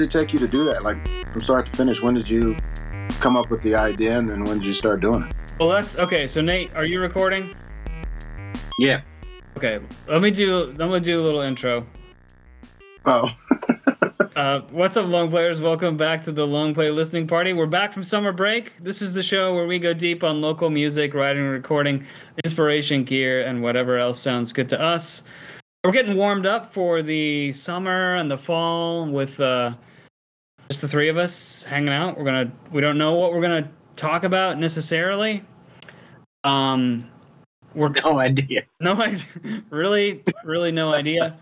did it take you to do that? Like from start to finish, when did you come up with the idea and then when did you start doing it? Well, that's okay. So Nate, are you recording? Yeah. Okay, let me do. let me do a little intro. Oh. Uh, what's up, long players? Welcome back to the Long Play Listening Party. We're back from summer break. This is the show where we go deep on local music, writing, recording, inspiration, gear, and whatever else sounds good to us. We're getting warmed up for the summer and the fall with uh, just the three of us hanging out. We're gonna. We don't know what we're gonna talk about necessarily. Um, we're No idea. no idea. really, really no idea.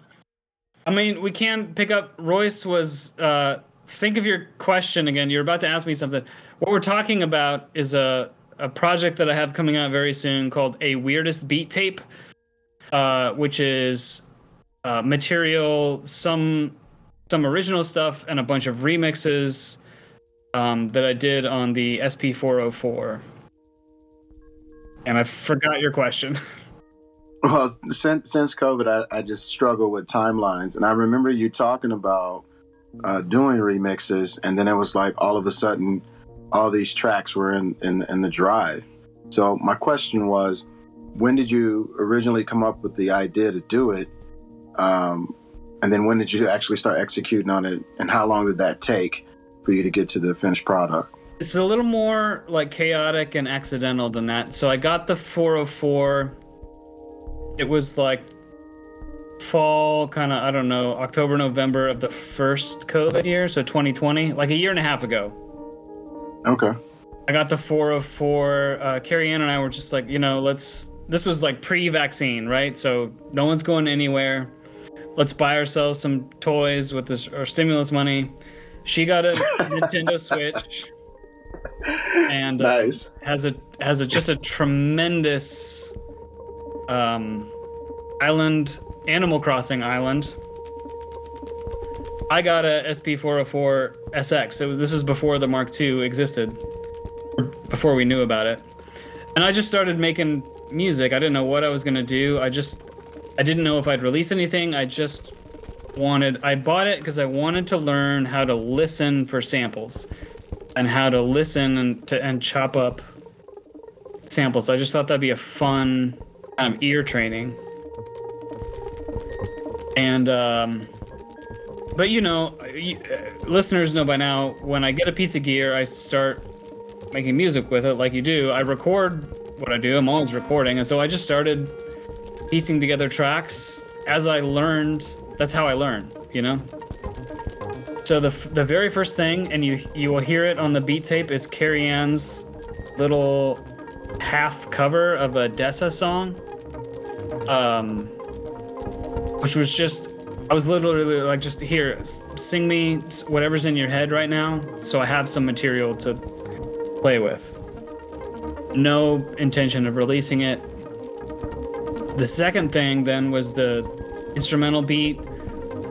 I mean, we can pick up. Royce was. Uh, think of your question again. You're about to ask me something. What we're talking about is a a project that I have coming out very soon called a weirdest beat tape, uh, which is uh, material, some some original stuff, and a bunch of remixes um, that I did on the SP404. And I forgot your question. Well, since since COVID, I, I just struggle with timelines, and I remember you talking about uh, doing remixes, and then it was like all of a sudden, all these tracks were in in, in the drive. So my question was, when did you originally come up with the idea to do it, um, and then when did you actually start executing on it, and how long did that take for you to get to the finished product? It's a little more like chaotic and accidental than that. So I got the 404. It was like fall, kind of, I don't know, October, November of the first COVID year. So 2020, like a year and a half ago. Okay. I got the 404. Uh, Carrie Ann and I were just like, you know, let's. This was like pre-vaccine, right? So no one's going anywhere. Let's buy ourselves some toys with this or stimulus money. She got a Nintendo Switch, and uh, Nice. has a has a just a tremendous um, island, Animal Crossing island. I got a SP404 SX. So this is before the Mark II existed, before we knew about it. And I just started making music. I didn't know what I was gonna do. I just, I didn't know if I'd release anything. I just wanted. I bought it because I wanted to learn how to listen for samples, and how to listen and to and chop up samples. So I just thought that'd be a fun kind of ear training. And um, but you know, uh, listeners know by now when I get a piece of gear, I start making music with it, like you do. I record what I do. I'm always recording, and so I just started piecing together tracks as I learned. That's how I learn, you know. So the the very first thing, and you you will hear it on the beat tape, is Carrie Ann's little half cover of a Dessa song, um, which was just I was literally like, just here, sing me whatever's in your head right now, so I have some material to play with. No intention of releasing it. The second thing then was the instrumental beat,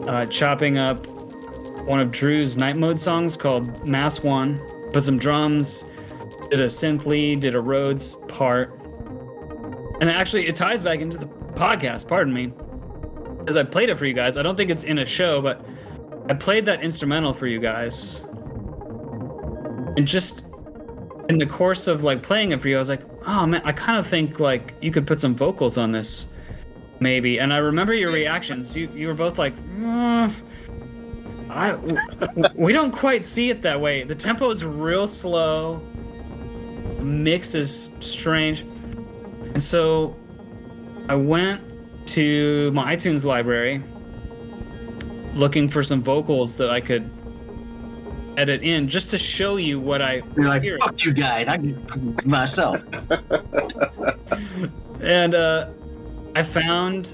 uh, chopping up one of Drew's night mode songs called Mass One. Put some drums, did a synth lead, did a Rhodes part. And actually, it ties back into the podcast, pardon me as I played it for you guys. I don't think it's in a show, but I played that instrumental for you guys. And just in the course of like playing it for you, I was like, oh man, I kind of think like you could put some vocals on this, maybe. And I remember your reactions. You you were both like, "Uh, I we don't quite see it that way. The tempo is real slow. Mix is strange. And so I went to my iTunes library looking for some vocals that I could edit in just to show you what I You're like, hearing. fuck you guys. I can myself. And uh, I found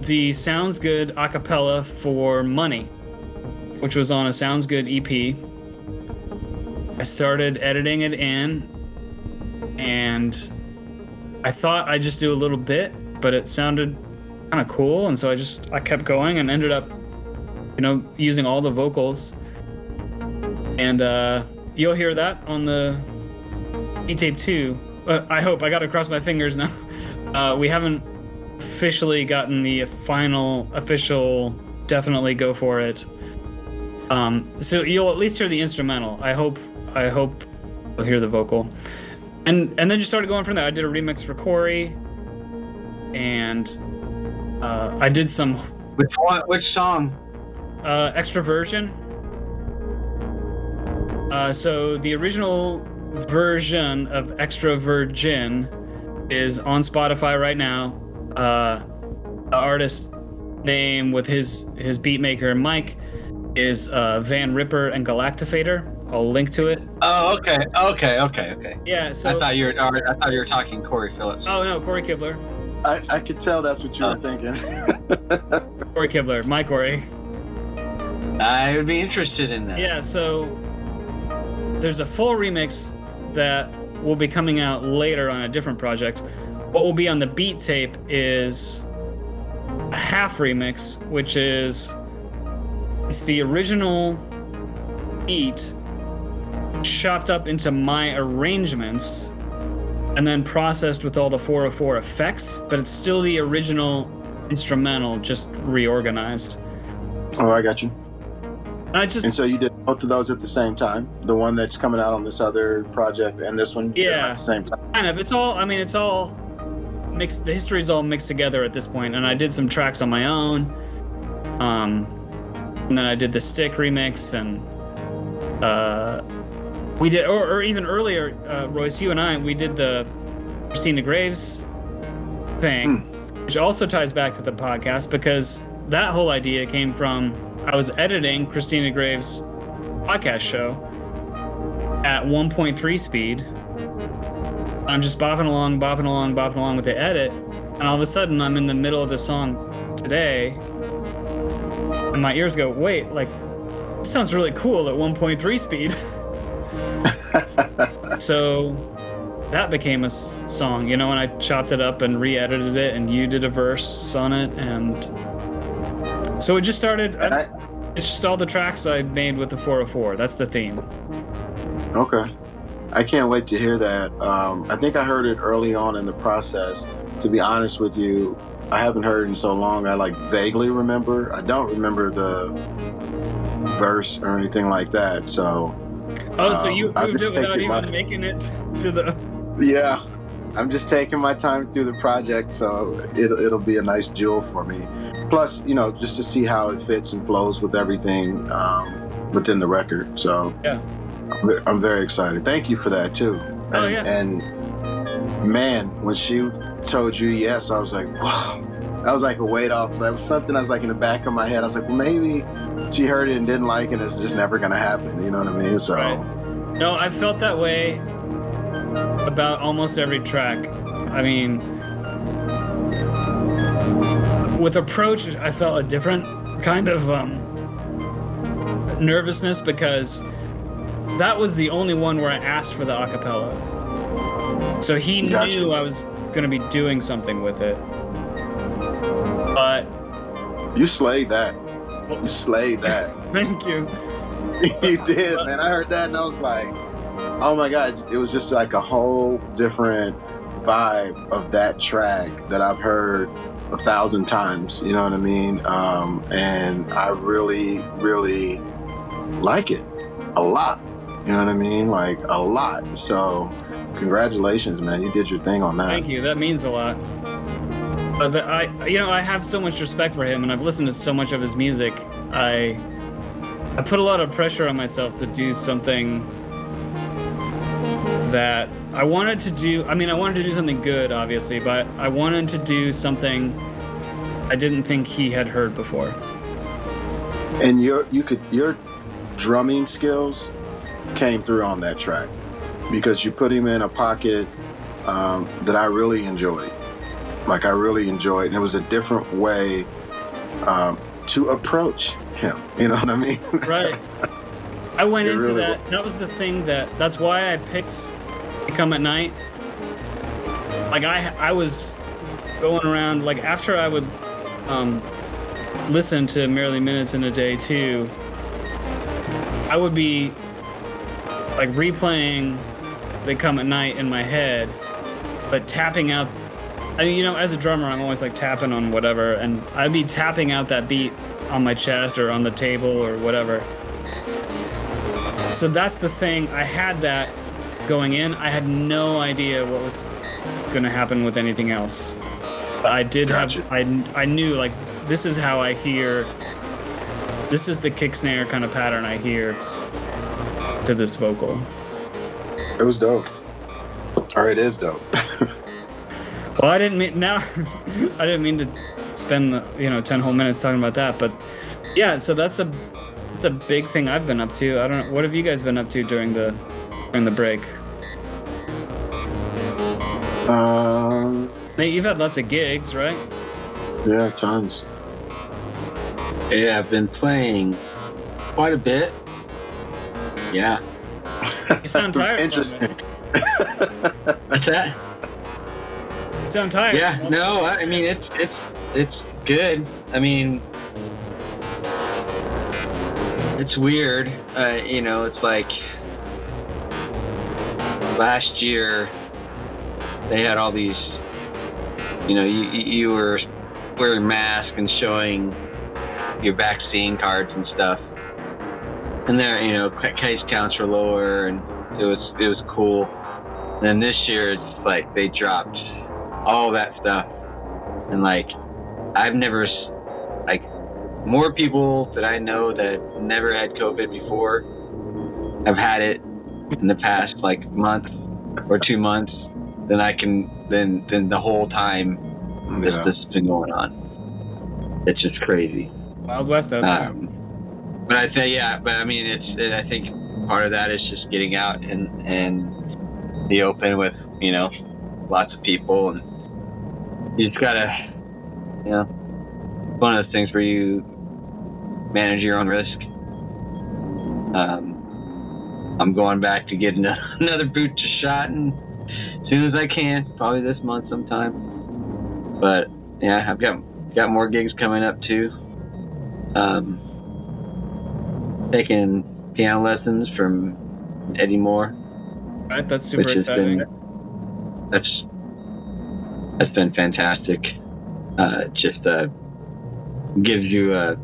the Sounds Good acapella for Money, which was on a Sounds Good EP. I started editing it in, and I thought I'd just do a little bit, but it sounded kind of cool, and so I just I kept going and ended up, you know, using all the vocals. And uh, you'll hear that on the E-tape two. Uh, I hope I got to cross my fingers now. Uh, we haven't officially gotten the final official definitely go for it Um, so you'll at least hear the instrumental. I hope. I hope you'll hear the vocal, and and then just started going from there. I did a remix for Corey, and uh, I did some Which one? Which song? uh, extra version. Uh, so the original version of Extra Virgin is on Spotify right now. Uh, the artist name with his his beat maker Mike is uh, Van Ripper and Galactifader. I'll link to it. Oh, okay, okay, okay, okay. Yeah. So. I thought you were. I thought you were talking Corey Phillips. oh no, Corey Kibler. I, I could tell that's what you Oh. were thinking. Corey Kibler. My Corey. I would be interested in that. Yeah, so there's a full remix that will be coming out later on a different project. What will be on the beat tape is a half remix, which is it's the original beat chopped up into my arrangements and then processed with all the 404 effects, but it's still the original instrumental just reorganized. oh, I got you. And I just And so you did both of those at the same time. The one that's coming out on this other project and this one you did them Yeah. at the same time. kind of it's all i mean it's all mixed the history's all mixed together at this point. and i did some tracks on my own um and then i did the stick remix and uh we did or, or even earlier uh royce you and i we did the christina graves thing which also ties back to the podcast because that whole idea came from i was editing christina graves podcast show at 1.3 speed I'm just bopping along, bopping along, bopping along with the edit, and all of a sudden I'm in the middle of the song today, and my ears go, wait, like, this sounds really cool at 1.3 speed. so that became a song, you know, and I chopped it up and re-edited it, and you did a verse on it, and so it just started. And I, It's just all the tracks I made with the 404. That's the theme. okay. I can't wait to hear that. Um, I think I heard it early on in the process. To be honest with you, I haven't heard it in so long. I like vaguely remember. I don't remember the verse or anything like that. So Oh, so Um, you I've it without even making it to the. yeah, I'm just taking my time through the project, so it'll, it'll be a nice jewel for me. Plus, you know, just to see how it fits and flows with everything um, within the record. So Yeah. I'm, I'm very excited. Thank you for that too. And, Oh, yeah. and man, when she told you yes, I was like, wow. That was like a weight off. That was something I was like in the back of my head. I was like, well, maybe she heard it and didn't like it. And it's just never gonna happen. You know what I mean? So Right. No, I felt that way about almost every track. I mean, with approach, I felt a different kind of um, nervousness because that was the only one where I asked for the acapella. So he Gotcha. knew I was going to be doing something with it. But you slayed that. You slayed that. thank you. you did, man. I heard that and I was like, oh my god, it was just like a whole different vibe of that track that I've heard a thousand times. You know what I mean? Um, and I really, really like it a lot. You know what I mean? Like a lot. So, congratulations, man. You did your thing on that. Thank you. That means a lot. But the, I, you know, I have so much respect for him, and I've listened to so much of his music. I, I put a lot of pressure on myself to do something that I wanted to do. I mean, I wanted to do something good, obviously, but I wanted to do something I didn't think he had heard before. and your you could your drumming skills came through on that track because you put him in a pocket um, that I really enjoyed. Like I really enjoyed, and it was a different way um, to approach him. You know what I mean? Right. I went It into really that. That was the thing that. That's why I picked to come at night. Like I, I was going around. Like after I would um, listen to merely minutes in a day too, I would be like replaying they come at night in my head, but tapping out. I mean, you know, as a drummer, I'm always like tapping on whatever, and I'd be tapping out that beat on my chest or on the table or whatever. so that's the thing. I had that going in. I had no idea what was going to happen with anything else. But I did Gotcha. have. I I knew like this is how I hear. This is the kick snare kind of pattern I hear to this vocal. It was dope. Or it is dope. Well, I didn't mean now. I didn't mean to spend the, you know ten whole minutes talking about that, but yeah. So that's a it's a big thing I've been up to. I don't know. What have you guys been up to during the during the break? Um, Nate, you've had lots of gigs, right? yeah, tons. Yeah, I've been playing quite a bit. Yeah. You sound tired. Interesting. What's that? You sound tired. Yeah, no, I I mean it's it's it's good. I mean it's weird. Uh, you know, it's like last year they had all these you know, you you were wearing masks and showing your vaccine cards and stuff. And there, you know, case counts were lower and it was it was cool. And then this year it's like they dropped all that stuff and like i've never like more people that i know that never had covid before have had it in the past like month or two months than i can then then the whole time this, Yeah. this has been going on it's just crazy Wild West out there. um, but I say, yeah, but I mean, it's. It, I think part of that is just getting out and and the open with you know lots of people, and you just gotta, you know, it's one of those things where you manage your own risk. Um, I'm going back to get ano- another booster shot, and as soon as I can, probably this month sometime. But yeah, I've got got more gigs coming up too. Um, taking piano lessons from Eddie Moore, Right, that's super exciting. been that's that's been fantastic. Uh, just uh, gives you a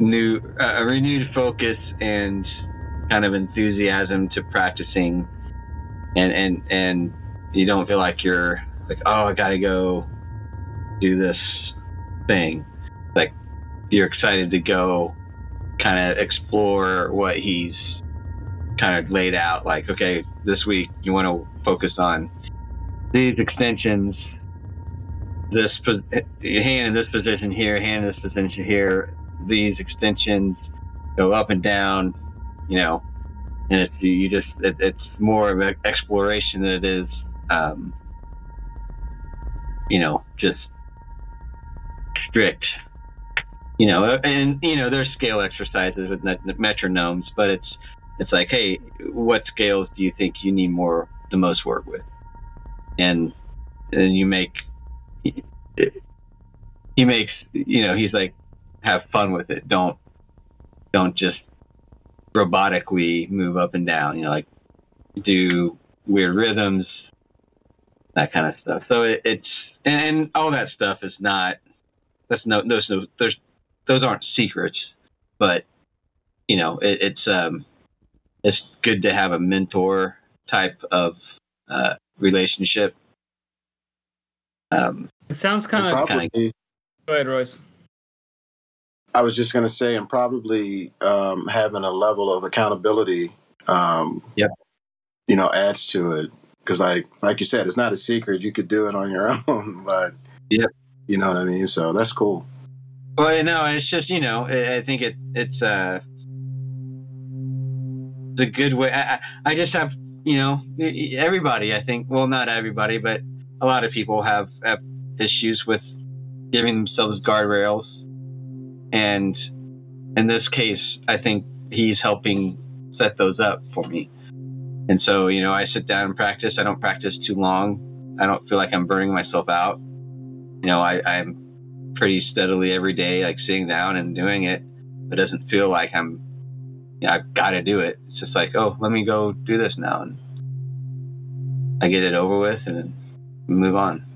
new, a renewed focus and kind of enthusiasm to practicing, and and and you don't feel like you're like, oh, I gotta go do this thing. Like you're excited to go kind of explore what he's kind of laid out. Like, okay, this week you want to focus on these extensions, this hand in this position here, hand in this position here. These extensions go up and down, you know, and it's you just it, it's more of an exploration than it is, um, you know, just strict you know, and you know, there's scale exercises with metronomes, but it's it's like, hey, what scales do you think you need more the most work with? And and you make he makes you know he's like have fun with it. Don't don't just robotically move up and down. You know, like do weird rhythms, that kind of stuff. So it, it's and all that stuff is not that's no those no there's those aren't secrets, but you know it, it's um it's good to have a mentor type of uh, relationship. Um, It sounds kind And of. probably, Go ahead, Royce. I was just going to say, and probably um, having a level of accountability, um, Yep. you know, adds to it. Because, like, like you said, it's not a secret. You could do it on your own, but Yep. you know what I mean. So that's cool. well, no, it's just you know I think it it's uh a good way. I, I I just have you know everybody. I think well not everybody, but a lot of people have, have issues with giving themselves guardrails, and in this case, I think he's helping set those up for me. And so, you know, I sit down and practice. I don't practice too long. I don't feel like I'm burning myself out. You know, I, I'm pretty steadily every day, like sitting down and doing it. It doesn't feel like I'm, you know, I've got to do it. It's just like, oh, let me go do this now. And I get it over with and move on.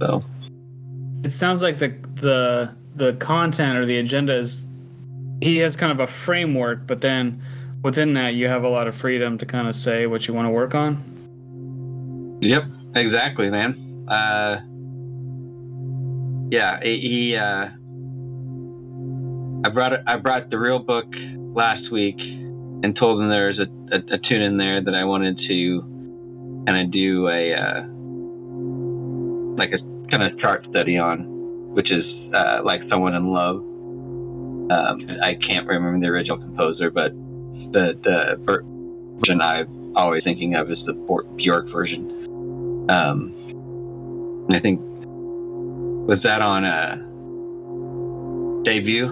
So, It sounds like the the the content or the agenda is he has kind of a framework, but then within that, you have a lot of freedom to kind of say what you want to work on. Yep, exactly, man. Uh, yeah, he. Uh, I brought I brought the real book last week and told him there was a, a, a tune in there that I wanted to kind of do a uh, like a kind of chart study on, which is uh, like someone in love. Um, I can't remember the original composer, but the the version I'm always thinking of is the Bjork version. Um, I think was that on a uh, debut?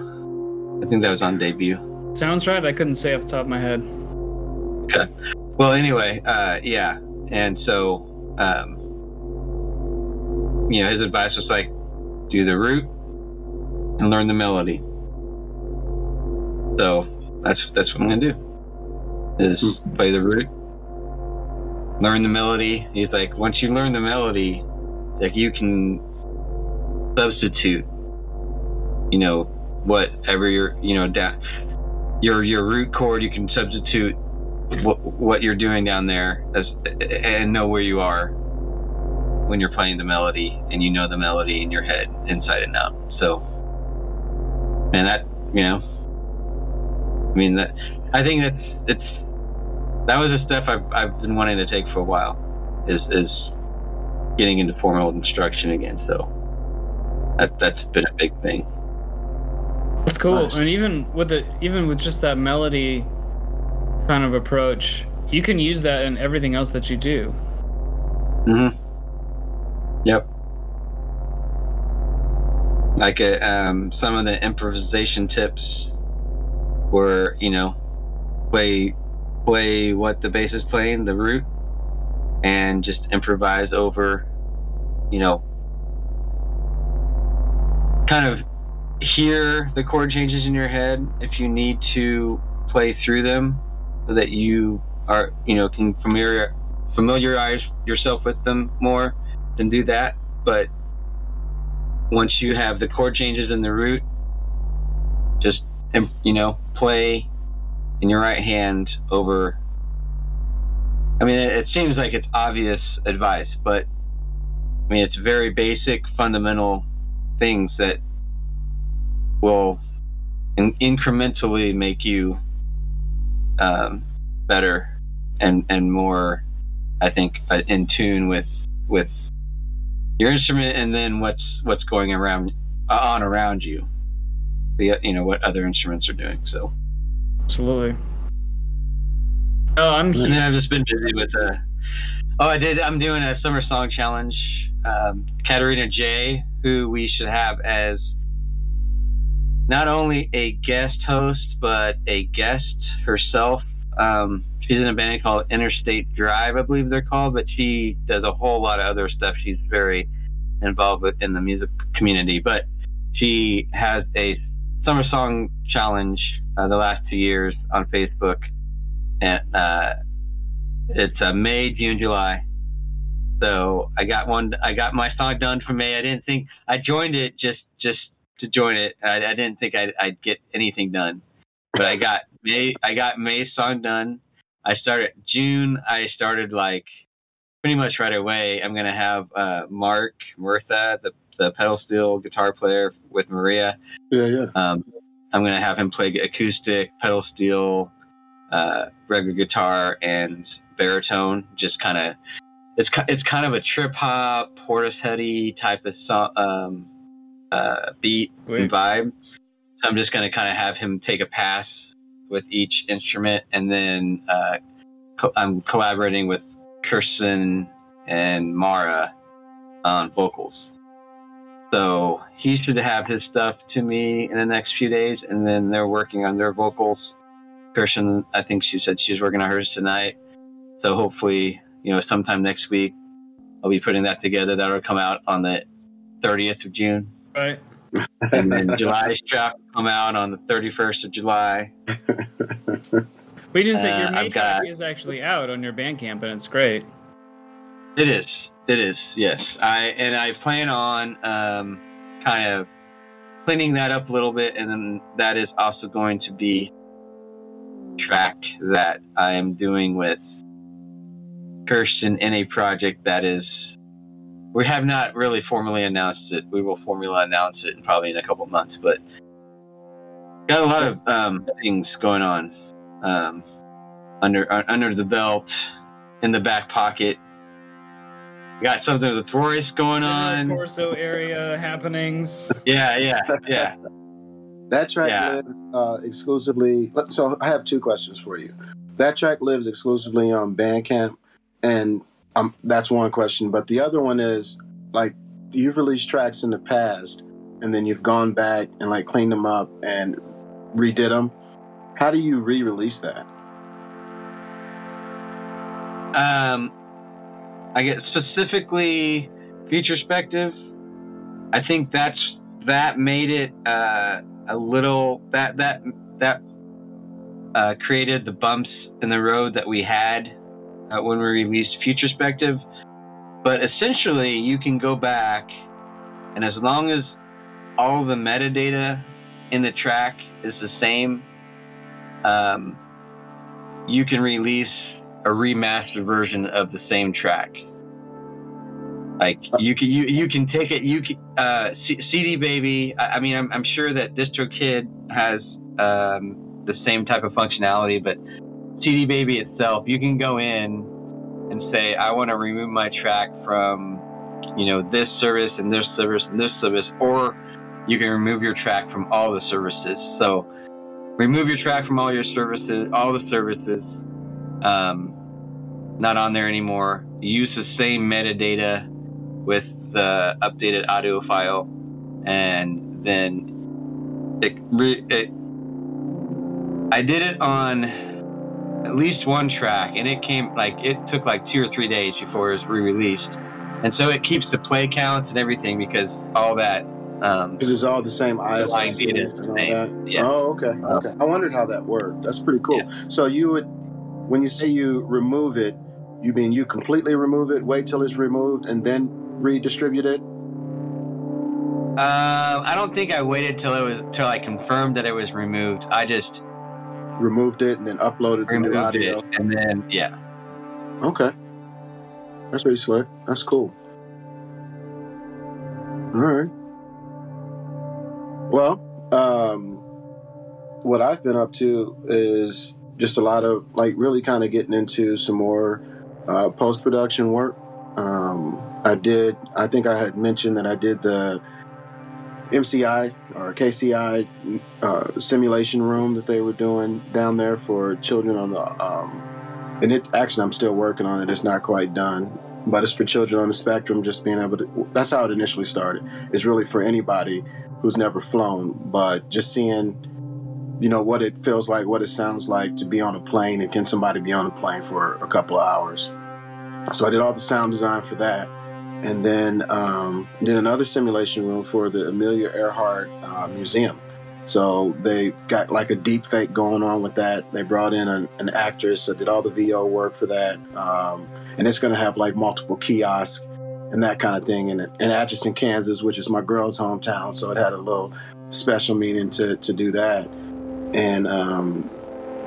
I think that was on debut. Sounds right. I couldn't say off the top of my head. Okay. Well, anyway, uh, yeah, and so um, you know, his advice was like, do the root and learn the melody. So that's that's what I'm gonna do. Is hmm. play the root, learn the melody. He's like, once you learn the melody, like you can substitute, you know, whatever your you know down your your root chord. You can substitute what what you're doing down there as and know where you are when you're playing the melody and you know the melody in your head inside and out. So, and that you know, I mean that I think that's it's that was a step I've I've been wanting to take for a while is is getting into formal instruction again. So that that's been a big thing. That's cool. Nice. And even with it, even with just that melody kind of approach, you can use that in everything else that you do. Mhm. Yep. Like a, uh, um, some of the improvisation tips were, you know, play play what the bass is playing, the root, and just improvise over, you know, kind of hear the chord changes in your head if you need to play through them so that you are you know can familiar familiarize yourself with them more then do that. But once you have the chord changes in the root just you know play in your right hand over i mean it, seems like it's obvious advice but i mean it's very basic fundamental things that will in- incrementally make you um, better and and more, I think, uh, in tune with with your instrument and then what's what's going around uh, on around you. The you know what other instruments are doing. So absolutely. Oh, I'm. And then I've just been busy with uh Oh, I did. I'm doing a summer song challenge. Um, Katerina Jae, who we should have as not only a guest host, but a guest herself. Um, she's in a band called Interstate Drive, I believe they're called, but she does a whole lot of other stuff. She's very involved with in the music community, but she has a summer song challenge uh, the last two years on Facebook, and uh, it's uh, May, June, July. So I got one. I got my song done for May. I didn't think I joined it just just to join it. I, I didn't think I'd, I'd, get anything done, but I got May. I got May's song done. I started June. I started like pretty much right away. I'm gonna have uh, Mark Murtha, the the pedal steel guitar player with Maria. Yeah, yeah. Um, I'm gonna have him play acoustic, pedal steel, uh, regular guitar, and baritone. Just kind of, it's it's kind of a trip hop, Portishead type of song, um, uh, beat Great. and vibe. So I'm just going to kind of have him take a pass with each instrument, and then uh, co- I'm collaborating with Kirsten and Mara on vocals. So he should have his stuff to me in the next few days, and then they're working on their vocals. Kirsten, I think she said she's working on hers tonight. So hopefully, you know, sometime next week, I'll be putting that together. That'll come out on the 30th of June. Right. And then July's drop come out on the 31st of July. We didn't say your uh, main track is actually out on your Bandcamp, and it's great. It is. It is. Yes. I and I plan on um, kind of cleaning that up a little bit, and then that is also going to be track that I am doing with Kirsten in a project that is. We have not really formally announced it. We will formally announce it probably in a couple months, but got a lot of um, things going on um, under uh, under the belt, in the back pocket. Got something with the Taurus going on. Torso area happenings. Yeah, yeah, yeah. That track Yeah. lives uh, exclusively. So I have two questions for you. That track lives exclusively on Bandcamp, and um, that's one question. But the other one is like you've released tracks in the past, and then you've gone back and like cleaned them up and redid them. How do you re-release that? Um, I get specifically Futurespective. I think that's that made it uh, a little that that that uh, created the bumps in the road that we had uh, when we released Futurespective. But essentially, you can go back, and as long as all the metadata in the track is the same, um, you can release a remastered version of the same track. Like you can you you can take it you can uh, C- CD Baby. I, I mean I'm I'm sure that DistroKid has um, the same type of functionality, but CD Baby itself, you can go in and say I want to remove my track from you know this service and this service and this service, or you can remove your track from all the services. So remove your track from all your services, all the services. Um, not on there anymore. Use the same metadata with the updated audio file, and then it, re- it. I did it on at least one track, and it came like it took like two or three days before it was re-released, and so it keeps the play counts and everything because all that. Um, Because it's all the same ISO data and all that. Yeah. Oh, okay, okay. I wondered how that worked. That's pretty cool. So you would, when you say you remove it, you mean you completely remove it, wait till it's removed, and then redistribute it? uh, I don't think I waited till it was till I confirmed that it was removed. I just Removed it and then uploaded the new audio. it, and then yeah. Okay. That's pretty slick. That's cool. All right. Well, um, what I've been up to is just a lot of like really kind of getting into some more uh, post production work. Um, I did, I think I had mentioned that I did the MCI or KCI uh, simulation room that they were doing down there for children on the um, and it actually I'm still working on it. It's not quite done, but it's for children on the spectrum. Just being able to. That's how it initially started. It's really for anybody who's never flown, but just seeing, you know, what it feels like, what it sounds like to be on a plane, and can somebody be on a plane for a couple of hours. So I did all the sound design for that, and then um, did another simulation room for the Amelia Earhart uh, Museum. So they got like a deep fake going on with that. They brought in an, an actress that did all the VO work for that. Um, and it's going to have like multiple kiosks and that kind of thing in, in Atchison, Kansas, which is my girl's hometown. So it had a little special meaning to, to do that. And um,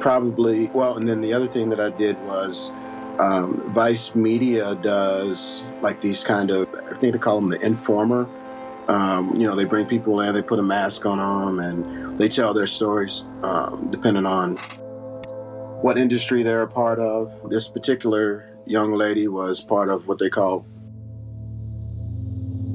probably, well, and then the other thing that I did was um, Vice Media does like these kind of, I think they call them the informer. Um, you know, they bring people in, they put a mask on them, and they tell their stories um, depending on what industry they're a part of. This particular young lady was part of what they call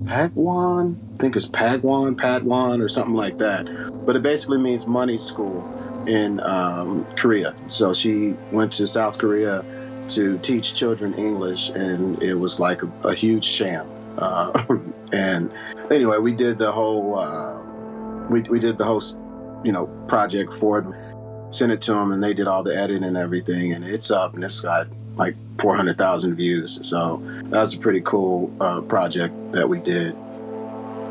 Pagwan. I think it's Pagwan, Padwan, or something like that. But it basically means money school in um, Korea. So she went to South Korea to teach children English, and it was like a, a huge sham. Uh, and anyway, we did the whole uh, we we did the whole you know project for them, sent it to them, and they did all the editing and everything, and it's up, and it's got like four hundred thousand views. So that was a pretty cool uh, project that we did.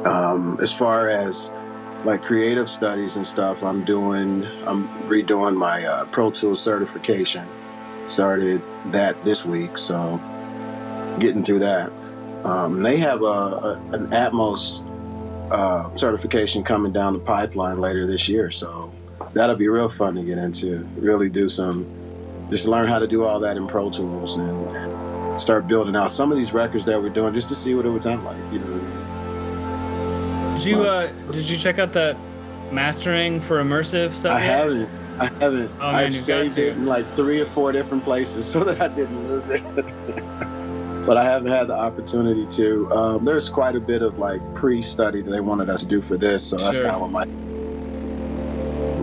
Um, as far as like creative studies and stuff, I'm doing I'm redoing my uh, Pro Tools certification. Started that this week, so getting through that. Um, they have a, a an Atmos uh, certification coming down the pipeline later this year, so that'll be real fun to get into. Really do some, just learn how to do all that in Pro Tools and, and start building out some of these records that we're doing just to see what it would sound like. You know what I mean? Did you uh did you check out that mastering for immersive stuff? I haven't. I haven't. Oh, I've saved it in like three or four different places so that I didn't lose it. but I haven't had the opportunity to. Um, there's quite a bit of like pre-study that they wanted us to do for this, so that's kind of what my.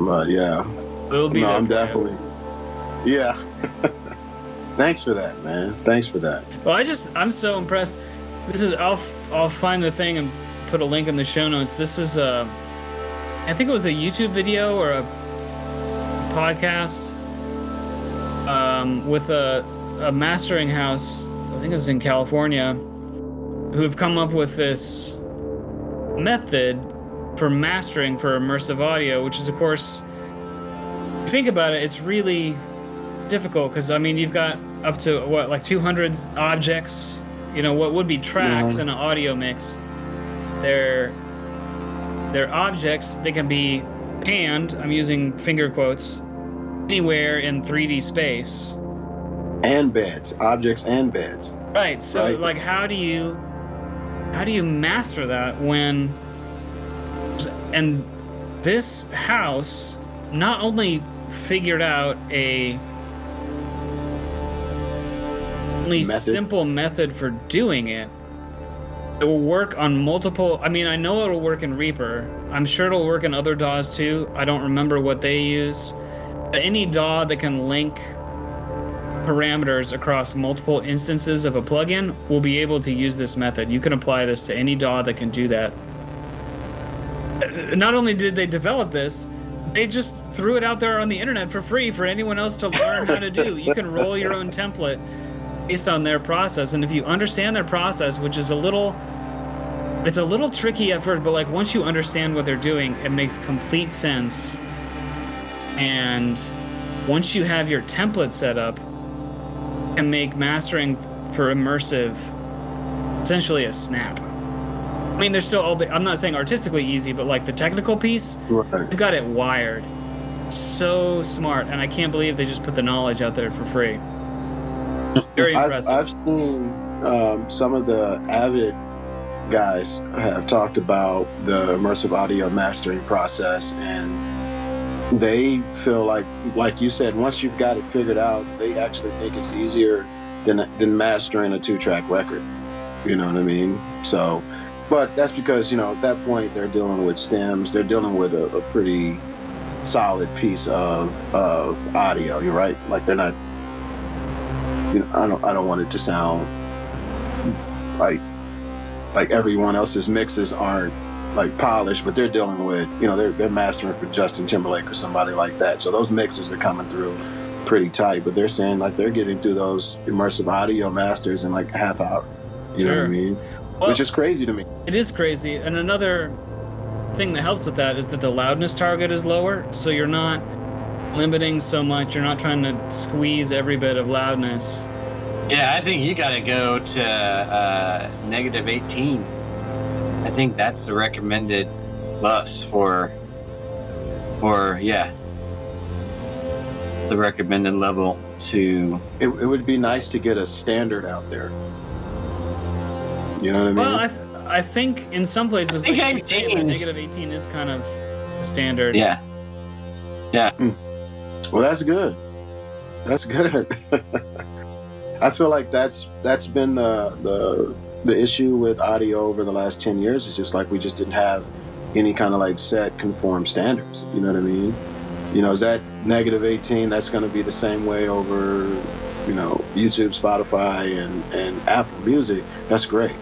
But yeah, no, I'm for you. definitely. Yeah. Thanks for that, man. Thanks for that. Well, I just I'm so impressed. This is I'll I'll find the thing and put a link in the show notes. This is a I think it was a YouTube video or a podcast um, with a a mastering house. I think it's in California, who have come up with this method for mastering for immersive audio, which is of course. Think about it. It's really difficult because I mean you've got up to what like 200 objects. You know what would be tracks Yeah. in an audio mix. They're they're objects. They can be panned. I'm using finger quotes. Anywhere in 3D space. And beds, objects and beds. Right. So Right. like how do you how do you master that when and this house not only figured out a only Method? simple method for doing it it will work on multiple i mean i know it'll work in reaper i'm sure it'll work in other daws too i don't remember what they use but any daw that can link parameters across multiple instances of a plugin will be able to use this method. You can apply this to any DAW that can do that. Not only did they develop this, they just threw it out there on the internet for free for anyone else to learn how to do. You can roll your own template based on their process, and if you understand their process, which is a little it's a little tricky at first, but like once you understand what they're doing, it makes complete sense. And once you have your template set up, and make mastering for immersive essentially a snap. I mean, there's still all the. I'm not saying artistically easy, but like the technical piece, Right. they've got it wired. So smart, and I can't believe they just put the knowledge out there for free. Very I've, impressive. I've seen um, some of the Avid guys have talked about the immersive audio mastering process, and they feel like, like you said, once you've got it figured out, they actually think it's easier than than mastering a two track record. You know what I mean? So, but that's because you know at that point they're dealing with stems, they're dealing with a, a pretty solid piece of of audio. You're right, like they're not you know, I don't I don't want it to sound like like everyone else's mixes aren't like polished, but they're dealing with you know they're they're mastering for Justin Timberlake or somebody like that. So those mixes are coming through pretty tight, but they're saying like they're getting through those immersive audio masters in like a half hour. You know what I mean? Well, Which is crazy to me. It is crazy. And another thing that helps with that is that the loudness target is lower, so you're not limiting so much. You're not trying to squeeze every bit of loudness. Yeah, I think you gotta go to uh, negative 18. I think that's the recommended bus for, for yeah, the recommended level to. It, it would be nice to get a standard out there. You know what I mean? Well, I, th- I think in some places, I think like, you say that 18. negative 18 is kind of standard. Yeah. Yeah, Well, that's good. That's good. I feel like that's that's been the the the issue with audio over the last ten years. It's just like we just didn't have any kind of like set conform standards. You know what I mean? You know, is that negative eighteen? That's going to be the same way over, you know, YouTube, Spotify, and and Apple Music. That's great.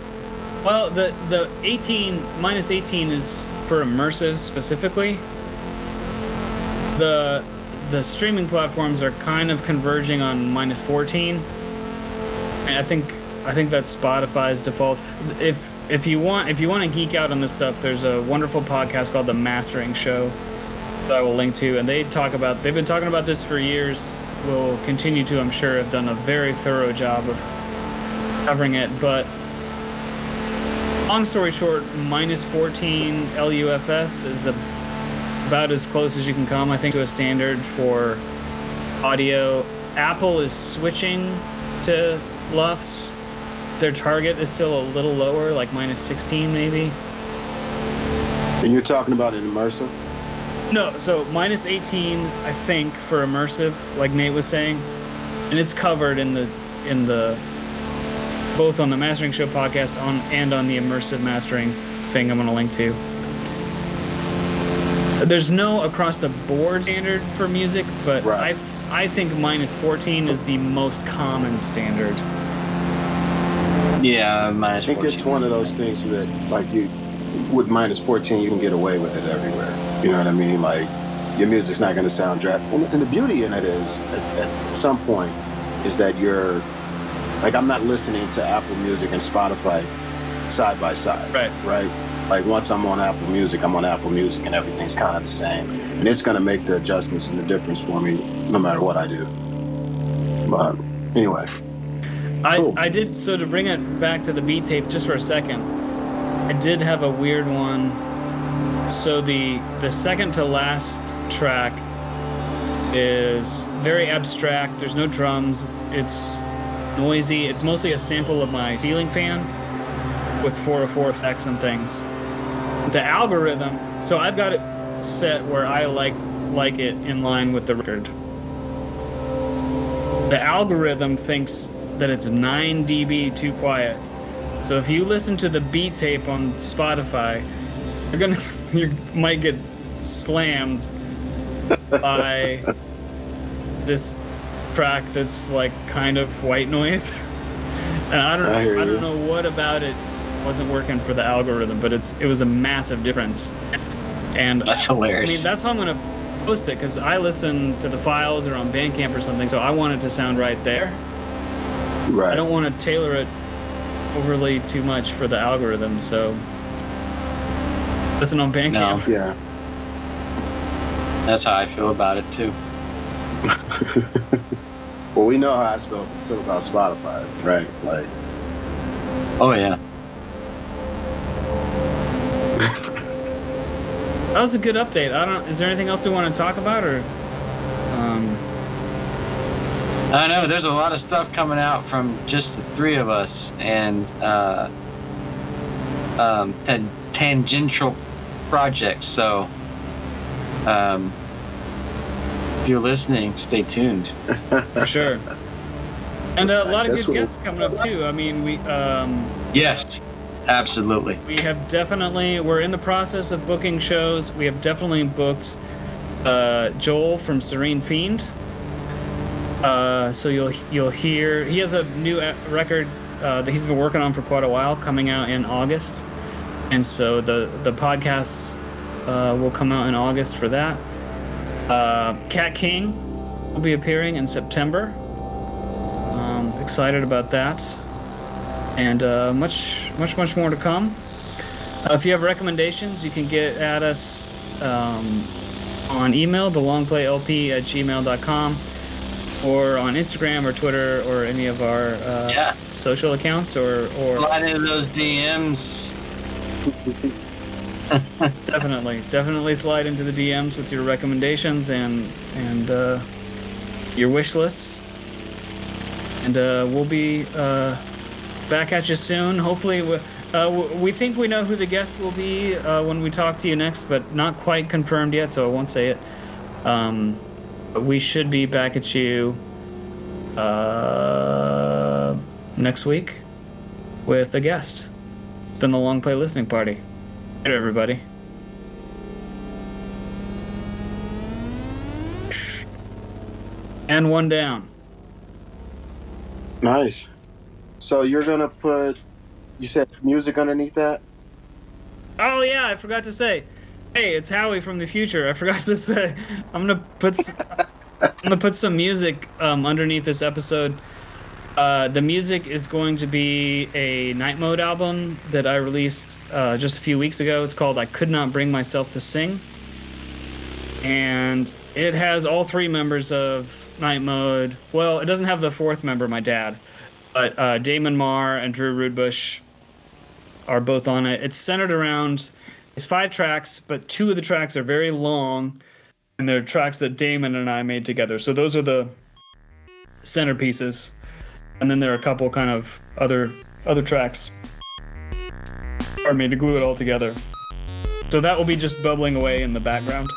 Well, the the 18 minus 18 is for immersive specifically. The the streaming platforms are kind of converging on minus 14. And I think I think that's Spotify's default. If if you want if you want to geek out on this stuff, there's a wonderful podcast called The Mastering Show that I will link to, and they talk about they've been talking about this for years. Will continue to, I'm sure, have done a very thorough job of covering it, but long story short, minus 14 LUFS is a, about as close as you can come, I think, to a standard for audio. Apple is switching to LUFS. Their target is still a little lower, like minus 16 maybe. And you're talking about an immersive? No, so minus 18, I think, for immersive, like Nate was saying, and it's covered in the in the both on the Mastering Show podcast on and on the immersive mastering thing I'm going to link to. There's no across the board standard for music, but Right. I I think minus 14 is the most common standard. Yeah, minus I think 14. it's one of those things that, like, you, with minus 14, you can get away with it everywhere. You know what I mean? Like, your music's not going to sound drab. And, and the beauty in it is, at, at some point, is that you're, like, I'm not listening to Apple Music and Spotify side by side. Right. Right? Like, once I'm on Apple Music, I'm on Apple Music, and everything's kind of the same. And it's going to make the adjustments and the difference for me no matter what I do. But, anyway. I, Cool. I did so to bring it back to the B tape just for a second. I did have a weird one. So the the second to last track is very abstract. There's no drums. It's, it's noisy. It's mostly a sample of my ceiling fan with 404 effects and things. The algorithm. So I've got it set where I liked like it in line with the record. The algorithm thinks that it's 9 dB too quiet. So if you listen to the beat tape on Spotify, you're gonna you might get slammed by this track that's like kind of white noise. And I don't I I, don't know what about it wasn't working for the algorithm, but it's it was a massive difference. And That's hilarious. I mean, that's how I'm gonna post it because I listen to the files or on Bandcamp or something, so I want it to sound right there. Right. I don't want to tailor it overly too much for the algorithm, so listen on Bandcamp. No. Yeah. That's how I feel about it too. Well, we know how I feel, feel about Spotify, right? Like, Oh yeah. That was a good update. I don't. Is there anything else we want to talk about, or? Um, I know there's a lot of stuff coming out from just the three of us, and uh, um, tan- tangential projects. So, um, if you're listening, stay tuned. for sure. And uh, a lot of good guests coming up too. I mean, we um, Yes, absolutely. we have definitely we're in the process of booking shows. We have definitely booked uh, Joel from Serene Fiend. Uh, so you'll you'll hear he has a new record uh, that he's been working on for quite a while, coming out in August, and so the the podcast uh, will come out in August for that. Uh, Cat King will be appearing in September. Um, excited about that, and uh, much much much more to come. Uh, if you have recommendations, you can get at us um, on email, the thelongplaylp at gmail.com, or on Instagram or Twitter or any of our uh, Yeah, social accounts, or, or slide into those DMs. definitely, definitely slide into the DMs with your recommendations and and uh, your wish lists. And uh, we'll be uh, back at you soon. Hopefully, we, uh, we think we know who the guest will be uh, when we talk to you next, but not quite confirmed yet, so I won't say it. Um, we should be back at you uh, next week with a guest. It's been the Long Play Listening Party. Later, everybody. And one down. nice. So you're gonna put, you said music underneath that? Oh yeah, I forgot to say. Hey, it's Howie from the future. I forgot to say. I'm gonna put I'm gonna put some music um, underneath this episode. Uh, the music is going to be a night mode album that I released uh, just a few weeks ago. It's called "I Could Not Bring Myself to Sing," and it has all three members of night mode. Well, it doesn't have the fourth member, my dad, but uh, Damon Marr and Drew Rudbush are both on it. It's centered around It's five tracks, but two of the tracks are very long, and they're tracks that Damon and I made together. So those are the centerpieces, and then there are a couple kind of other other tracks. are made to glue it all together. So that will be just bubbling away in the background.